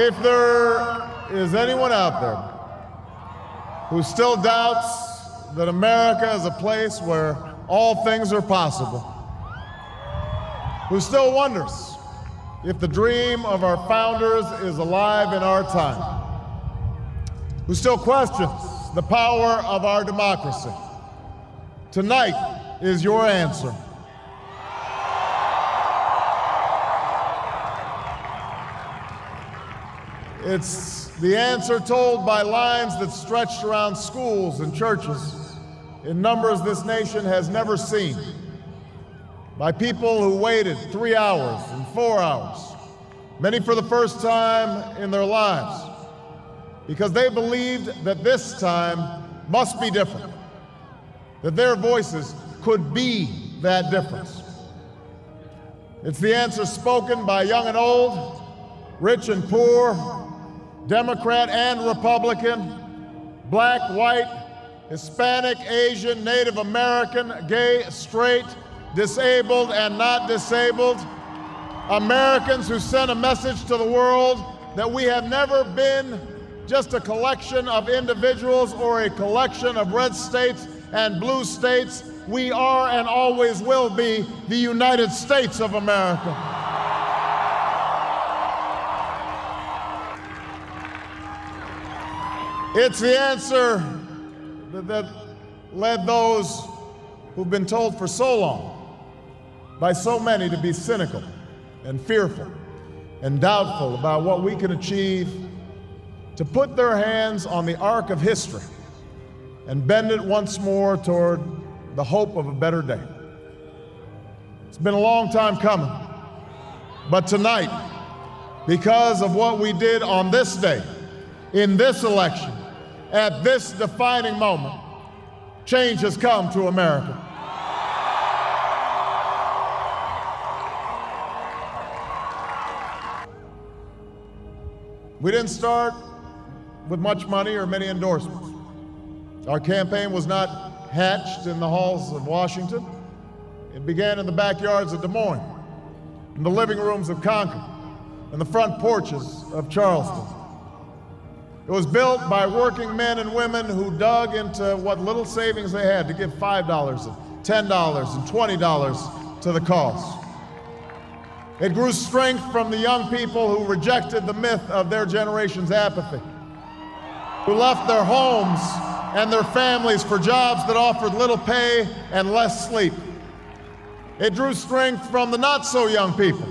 If there is anyone out there who still doubts that America is a place where all things are possible, who still wonders if the dream of our founders is alive in our time, who still questions the power of our democracy, tonight is your answer. It's the answer told by lines that stretched around schools and churches in numbers this nation has never seen, by people who waited three hours and four hours, many for the first time in their lives, because they believed that this time must be different, that their voices could be that difference. It's the answer spoken by young and old, rich and poor, Democrat and Republican, black, white, Hispanic, Asian, Native American, gay, straight, disabled, and not disabled. Americans who sent a message to the world that we have never been just a collection of individuals or a collection of red states and blue states. We are and always will be the United States of America. It's the answer that, that led those who've been told for so long by so many to be cynical and fearful and doubtful about what we can achieve to put their hands on the arc of history and bend it once more toward the hope of a better day. It's been a long time coming, but tonight, because of what we did on this day, in this election, at this defining moment, change has come to America. We didn't start with much money or many endorsements. Our campaign was not hatched in the halls of Washington. It began in the backyards of Des Moines, in the living rooms of Concord, and the front porches of Charleston. It was built by working men and women who dug into what little savings they had to give $5 and $10 and $20 to the cause. It grew strength from the young people who rejected the myth of their generation's apathy, who left their homes and their families for jobs that offered little pay and less sleep. It drew strength from the not so young people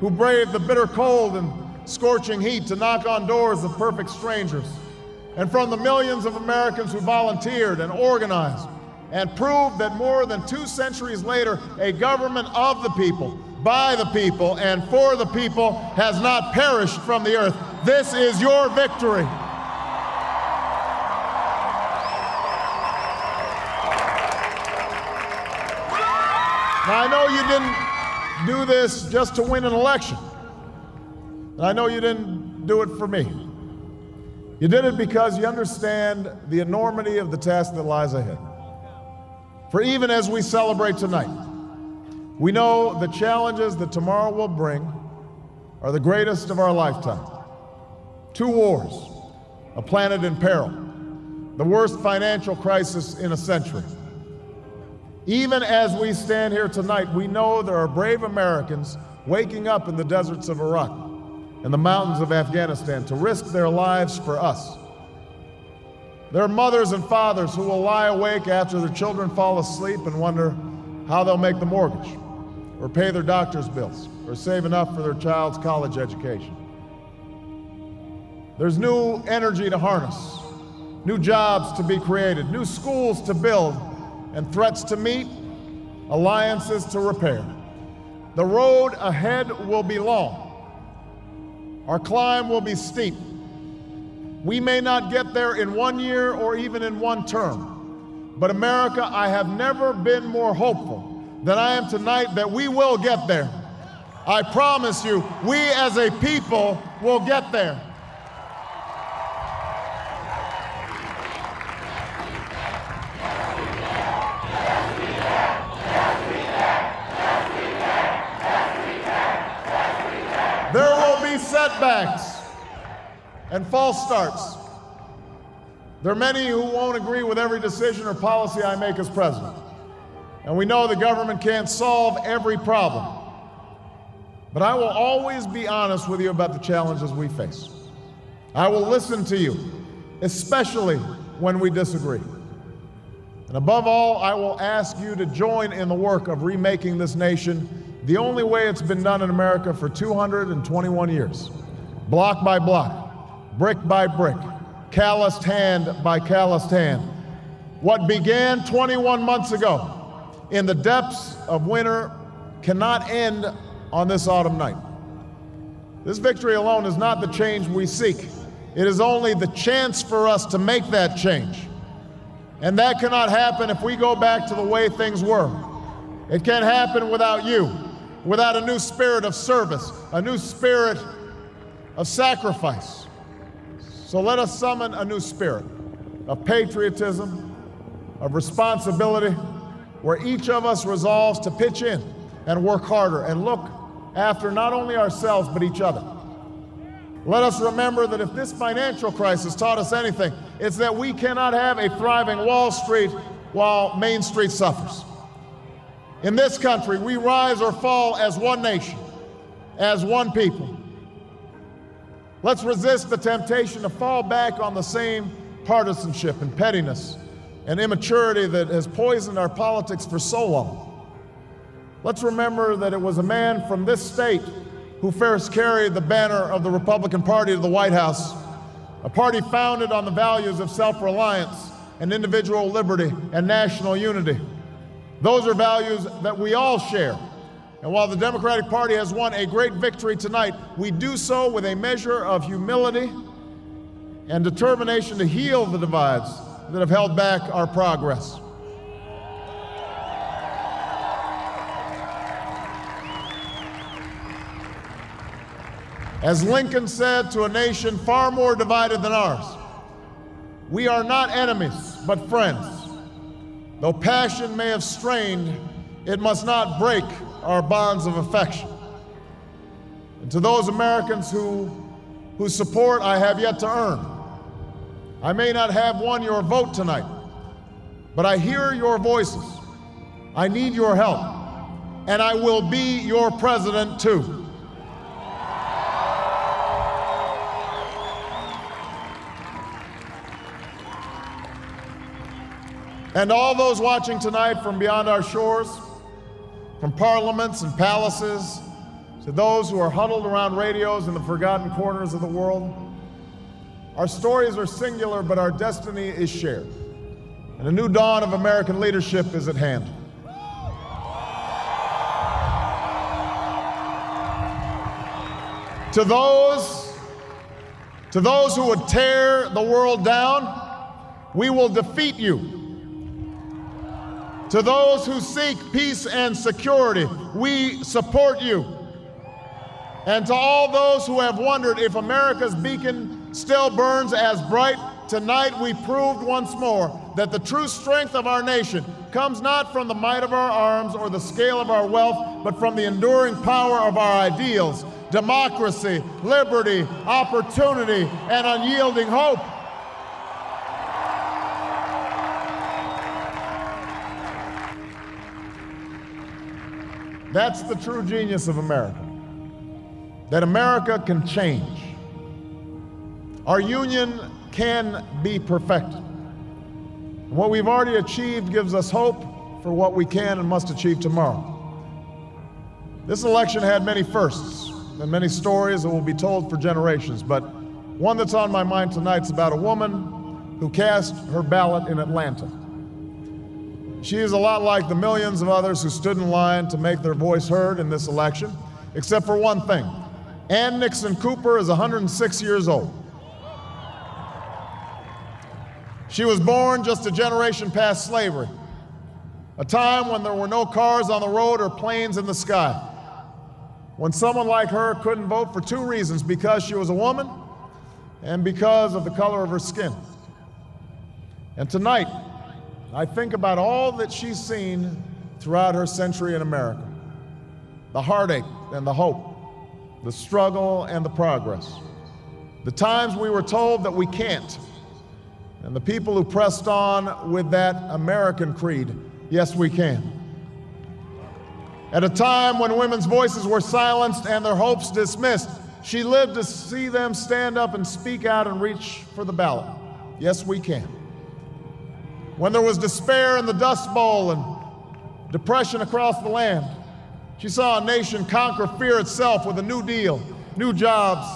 who braved the bitter cold and scorching heat to knock on doors of perfect strangers, and from the millions of Americans who volunteered and organized and proved that more than two centuries later, a government of the people, by the people, and for the people has not perished from the earth. This is your victory. Now, I know you didn't do this just to win an election. And I know you didn't do it for me. You did it because you understand the enormity of the task that lies ahead. For even as we celebrate tonight, we know the challenges that tomorrow will bring are the greatest of our lifetime. Two wars, a planet in peril, the worst financial crisis in a century. Even as we stand here tonight, we know there are brave Americans waking up in the deserts of Iraq in the mountains of Afghanistan to risk their lives for us. There are mothers and fathers who will lie awake after their children fall asleep and wonder how they'll make the mortgage, or pay their doctor's bills, or save enough for their child's college education. There's new energy to harness, new jobs to be created, new schools to build, and threats to meet, alliances to repair. The road ahead will be long our climb will be steep. We may not get there in one year or even in one term. But America, I have never been more hopeful than I am tonight that we will get there. I promise you, we as a people will get there. Setbacks. and false starts. There are many who won't agree with every decision or policy I make as president. And we know the government can't solve every problem. But I will always be honest with you about the challenges we face. I will listen to you, especially when we disagree. And above all, I will ask you to join in the work of remaking this nation the only way it's been done in America for 221 years block by block, brick by brick, calloused hand by calloused hand. What began 21 months ago in the depths of winter cannot end on this autumn night. This victory alone is not the change we seek. It is only the chance for us to make that change. And that cannot happen if we go back to the way things were. It can't happen without you, without a new spirit of service, a new spirit of sacrifice. So let us summon a new spirit of patriotism, of responsibility, where each of us resolves to pitch in and work harder and look after not only ourselves but each other. Let us remember that if this financial crisis taught us anything, it's that we cannot have a thriving Wall Street while Main Street suffers. In this country, we rise or fall as one nation, as one people. Let's resist the temptation to fall back on the same partisanship and pettiness and immaturity that has poisoned our politics for so long. Let's remember that it was a man from this state who first carried the banner of the Republican Party to the White House, a party founded on the values of self reliance and individual liberty and national unity. Those are values that we all share. And while the Democratic Party has won a great victory tonight, we do so with a measure of humility and determination to heal the divides that have held back our progress. As Lincoln said to a nation far more divided than ours, we are not enemies, but friends. Though passion may have strained, it must not break our bonds of affection. And to those Americans who, whose support I have yet to earn, I may not have won your vote tonight, but I hear your voices. I need your help, and I will be your president too. And all those watching tonight from beyond our shores, from parliaments and palaces, to those who are huddled around radios in the forgotten corners of the world, our stories are singular, but our destiny is shared. And a new dawn of American leadership is at hand. To those, to those who would tear the world down, we will defeat you. To those who seek peace and security, we support you. And to all those who have wondered if America's beacon still burns as bright, tonight we proved once more that the true strength of our nation comes not from the might of our arms or the scale of our wealth, but from the enduring power of our ideals democracy, liberty, opportunity, and unyielding hope. That's the true genius of America. That America can change. Our union can be perfected. And what we've already achieved gives us hope for what we can and must achieve tomorrow. This election had many firsts and many stories that will be told for generations, but one that's on my mind tonight is about a woman who cast her ballot in Atlanta. She is a lot like the millions of others who stood in line to make their voice heard in this election, except for one thing. Ann Nixon Cooper is 106 years old. She was born just a generation past slavery, a time when there were no cars on the road or planes in the sky. When someone like her couldn't vote for two reasons because she was a woman and because of the color of her skin. And tonight, I think about all that she's seen throughout her century in America the heartache and the hope, the struggle and the progress the times we were told that we can't, and the people who pressed on with that American creed yes, we can. At a time when women's voices were silenced and their hopes dismissed, she lived to see them stand up and speak out and reach for the ballot. Yes, we can. When there was despair in the Dust Bowl and depression across the land, she saw a nation conquer fear itself with a new deal, new jobs,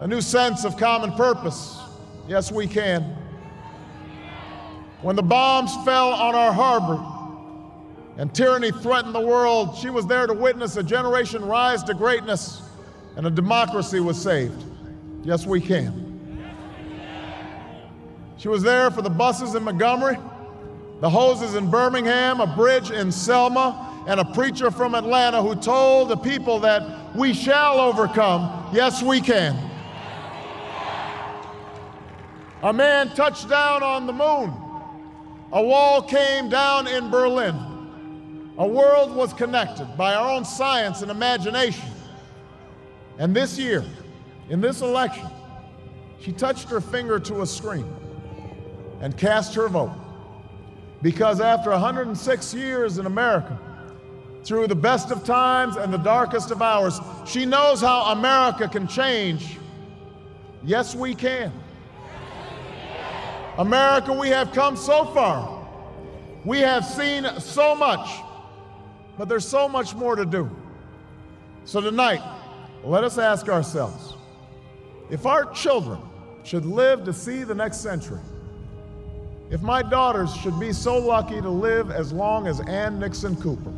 a new sense of common purpose. Yes, we can. When the bombs fell on our harbor and tyranny threatened the world, she was there to witness a generation rise to greatness and a democracy was saved. Yes, we can. She was there for the buses in Montgomery, the hoses in Birmingham, a bridge in Selma, and a preacher from Atlanta who told the people that we shall overcome. Yes, we can. A man touched down on the moon. A wall came down in Berlin. A world was connected by our own science and imagination. And this year, in this election, she touched her finger to a screen and cast her vote. Because after 106 years in America, through the best of times and the darkest of hours, she knows how America can change. Yes, we can. America, we have come so far. We have seen so much, but there's so much more to do. So tonight, let us ask ourselves if our children should live to see the next century, if my daughters should be so lucky to live as long as Ann Nixon Cooper,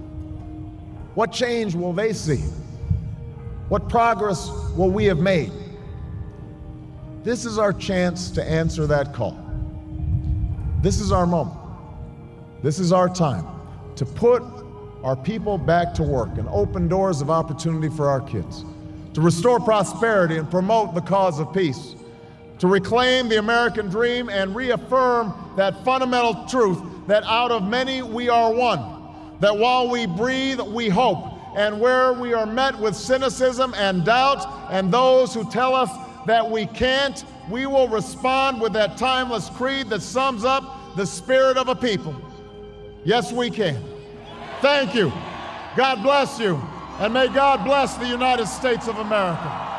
what change will they see? What progress will we have made? This is our chance to answer that call. This is our moment. This is our time to put our people back to work and open doors of opportunity for our kids, to restore prosperity and promote the cause of peace, to reclaim the American dream and reaffirm that fundamental truth that out of many we are one, that while we breathe, we hope, and where we are met with cynicism and doubt and those who tell us that we can't, we will respond with that timeless creed that sums up the spirit of a people. Yes, we can. Thank you. God bless you. And may God bless the United States of America.